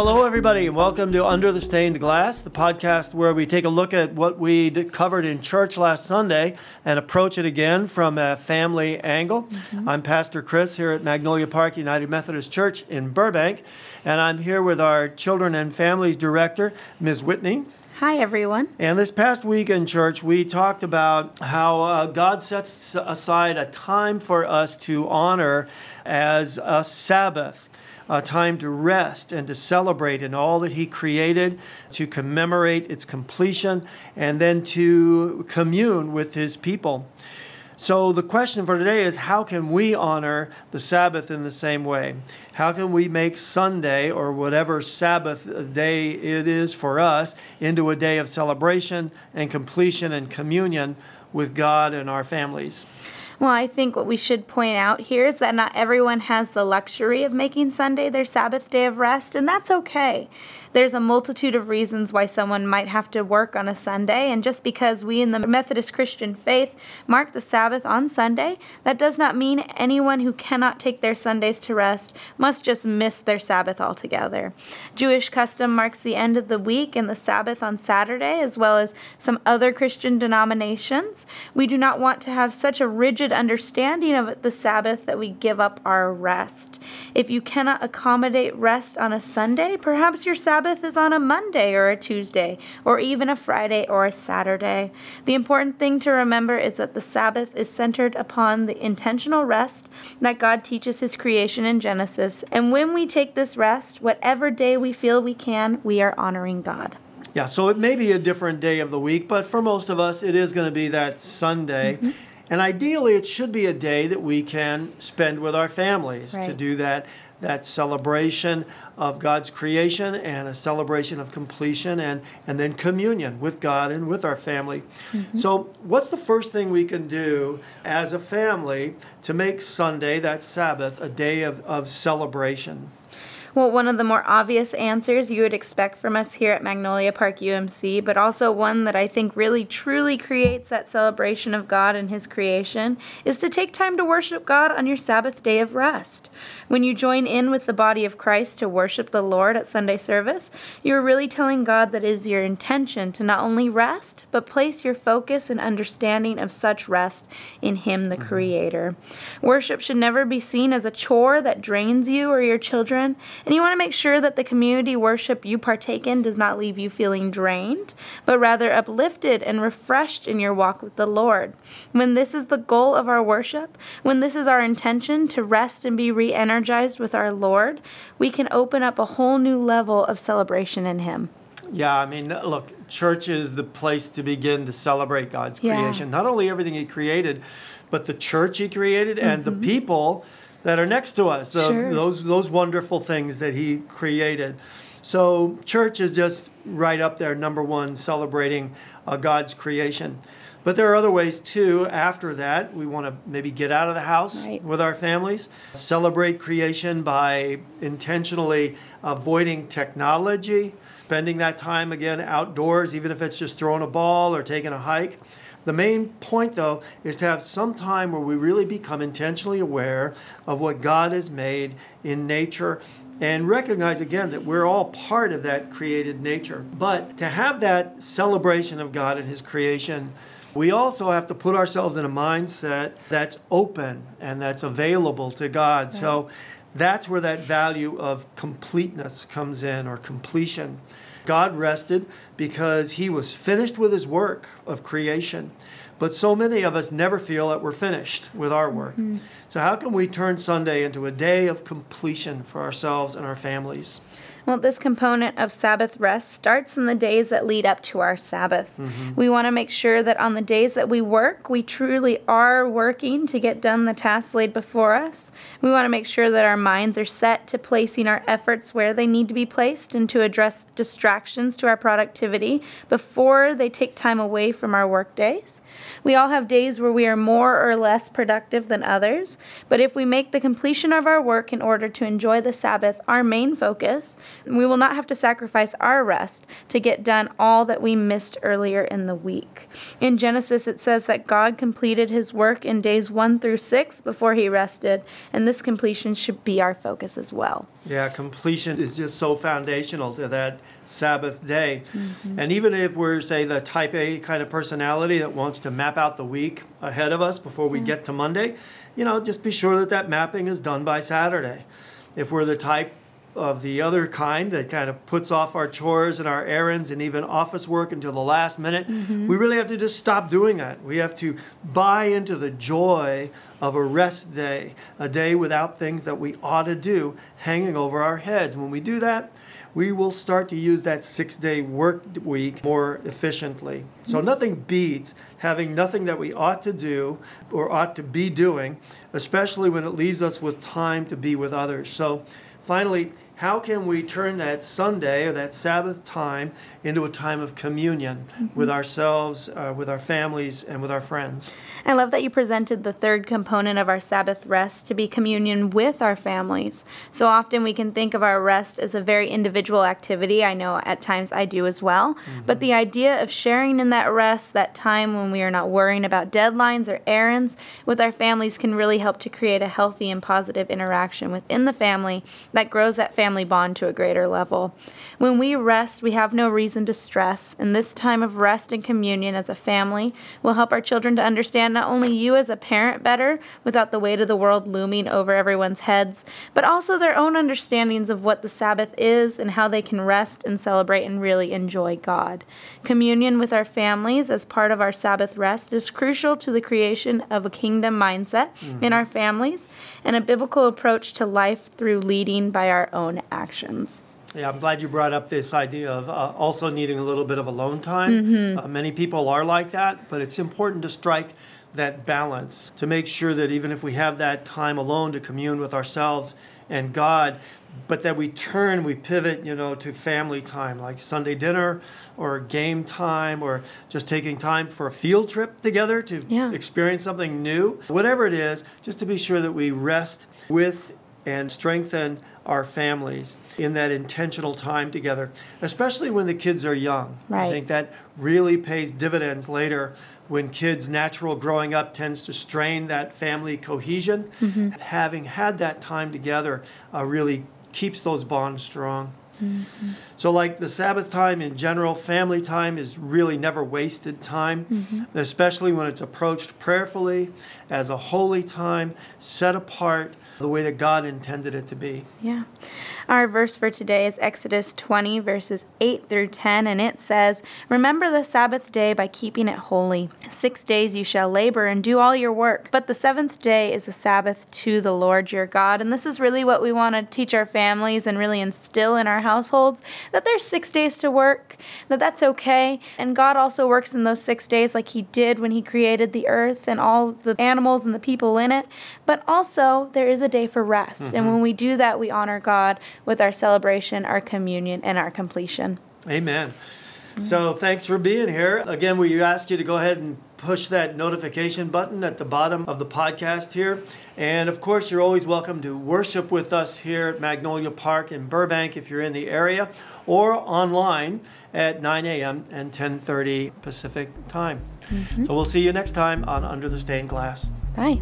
Hello, everybody, and welcome to Under the Stained Glass, the podcast where we take a look at what we covered in church last Sunday and approach it again from a family angle. Mm-hmm. I'm Pastor Chris here at Magnolia Park United Methodist Church in Burbank, and I'm here with our Children and Families Director, Ms. Whitney. Hi, everyone. And this past week in church, we talked about how uh, God sets aside a time for us to honor as a Sabbath a time to rest and to celebrate in all that He created, to commemorate its completion, and then to commune with His people. So, the question for today is how can we honor the Sabbath in the same way? How can we make Sunday or whatever Sabbath day it is for us into a day of celebration and completion and communion with God and our families? Well, I think what we should point out here is that not everyone has the luxury of making Sunday their Sabbath day of rest, and that's okay. There's a multitude of reasons why someone might have to work on a Sunday, and just because we in the Methodist Christian faith mark the Sabbath on Sunday, that does not mean anyone who cannot take their Sundays to rest must just miss their Sabbath altogether. Jewish custom marks the end of the week and the Sabbath on Saturday, as well as some other Christian denominations. We do not want to have such a rigid understanding of the Sabbath that we give up our rest. If you cannot accommodate rest on a Sunday, perhaps your Sabbath Sabbath is on a Monday or a Tuesday, or even a Friday or a Saturday. The important thing to remember is that the Sabbath is centered upon the intentional rest that God teaches His creation in Genesis. And when we take this rest, whatever day we feel we can, we are honoring God. Yeah, so it may be a different day of the week, but for most of us, it is going to be that Sunday. Mm-hmm. And ideally, it should be a day that we can spend with our families right. to do that that celebration of God's creation and a celebration of completion and, and then communion with God and with our family. Mm-hmm. So, what's the first thing we can do as a family to make Sunday, that Sabbath, a day of, of celebration? Well, one of the more obvious answers you would expect from us here at Magnolia Park UMC, but also one that I think really truly creates that celebration of God and His creation, is to take time to worship God on your Sabbath day of rest. When you join in with the body of Christ to worship the Lord at Sunday service, you are really telling God that it is your intention to not only rest, but place your focus and understanding of such rest in Him, the mm-hmm. Creator. Worship should never be seen as a chore that drains you or your children and you want to make sure that the community worship you partake in does not leave you feeling drained, but rather uplifted and refreshed in your walk with the Lord. When this is the goal of our worship, when this is our intention to rest and be re energized with our Lord, we can open up a whole new level of celebration in Him. Yeah, I mean, look, church is the place to begin to celebrate God's creation. Yeah. Not only everything He created, but the church He created and mm-hmm. the people that are next to us, the, sure. those, those wonderful things that He created. So, church is just right up there, number one, celebrating uh, God's creation. But there are other ways too. After that, we want to maybe get out of the house right. with our families, celebrate creation by intentionally avoiding technology, spending that time again outdoors, even if it's just throwing a ball or taking a hike. The main point, though, is to have some time where we really become intentionally aware of what God has made in nature and recognize again that we're all part of that created nature. But to have that celebration of God and His creation, we also have to put ourselves in a mindset that's open and that's available to God. So that's where that value of completeness comes in or completion. God rested because he was finished with his work of creation. But so many of us never feel that we're finished with our work. Mm-hmm. So, how can we turn Sunday into a day of completion for ourselves and our families? Well, this component of Sabbath rest starts in the days that lead up to our Sabbath. Mm-hmm. We want to make sure that on the days that we work, we truly are working to get done the tasks laid before us. We want to make sure that our minds are set to placing our efforts where they need to be placed and to address distractions to our productivity before they take time away from our work days. We all have days where we are more or less productive than others, but if we make the completion of our work in order to enjoy the Sabbath our main focus, We will not have to sacrifice our rest to get done all that we missed earlier in the week. In Genesis, it says that God completed his work in days one through six before he rested, and this completion should be our focus as well. Yeah, completion is just so foundational to that Sabbath day. Mm-hmm. And even if we're, say, the type A kind of personality that wants to map out the week ahead of us before we yeah. get to Monday, you know, just be sure that that mapping is done by Saturday. If we're the type of the other kind that kind of puts off our chores and our errands and even office work until the last minute, mm-hmm. we really have to just stop doing that. We have to buy into the joy of a rest day, a day without things that we ought to do hanging over our heads. When we do that, we will start to use that six day work week more efficiently. So, mm-hmm. nothing beats having nothing that we ought to do or ought to be doing, especially when it leaves us with time to be with others. So, finally, how can we turn that Sunday or that Sabbath time into a time of communion mm-hmm. with ourselves, uh, with our families, and with our friends? I love that you presented the third component of our Sabbath rest to be communion with our families. So often we can think of our rest as a very individual activity. I know at times I do as well. Mm-hmm. But the idea of sharing in that rest, that time when we are not worrying about deadlines or errands with our families, can really help to create a healthy and positive interaction within the family that grows that family family bond to a greater level. When we rest, we have no reason to stress, and this time of rest and communion as a family will help our children to understand not only you as a parent better without the weight of the world looming over everyone's heads, but also their own understandings of what the Sabbath is and how they can rest and celebrate and really enjoy God. Communion with our families as part of our Sabbath rest is crucial to the creation of a kingdom mindset mm-hmm. in our families and a biblical approach to life through leading by our own actions. Yeah, I'm glad you brought up this idea of uh, also needing a little bit of alone time. Mm-hmm. Uh, many people are like that, but it's important to strike that balance to make sure that even if we have that time alone to commune with ourselves and God, but that we turn, we pivot, you know, to family time, like Sunday dinner or game time or just taking time for a field trip together to yeah. experience something new. Whatever it is, just to be sure that we rest with and strengthen our families in that intentional time together, especially when the kids are young. Right. I think that really pays dividends later when kids' natural growing up tends to strain that family cohesion. Mm-hmm. Having had that time together uh, really keeps those bonds strong. Mm-hmm. So, like the Sabbath time in general, family time is really never wasted time, mm-hmm. especially when it's approached prayerfully as a holy time set apart the way that God intended it to be. Yeah. Our verse for today is Exodus 20, verses 8 through 10, and it says, Remember the Sabbath day by keeping it holy. Six days you shall labor and do all your work, but the seventh day is a Sabbath to the Lord your God. And this is really what we want to teach our families and really instill in our households that there's six days to work, that that's okay. And God also works in those six days like He did when He created the earth and all the animals and the people in it. But also, there is a day for rest. Mm-hmm. And when we do that, we honor God with our celebration, our communion, and our completion. Amen. So thanks for being here. Again, we ask you to go ahead and push that notification button at the bottom of the podcast here. And of course, you're always welcome to worship with us here at Magnolia Park in Burbank if you're in the area or online at 9 a.m. and 10:30 Pacific time. Mm-hmm. So we'll see you next time on Under the Stained Glass. Bye.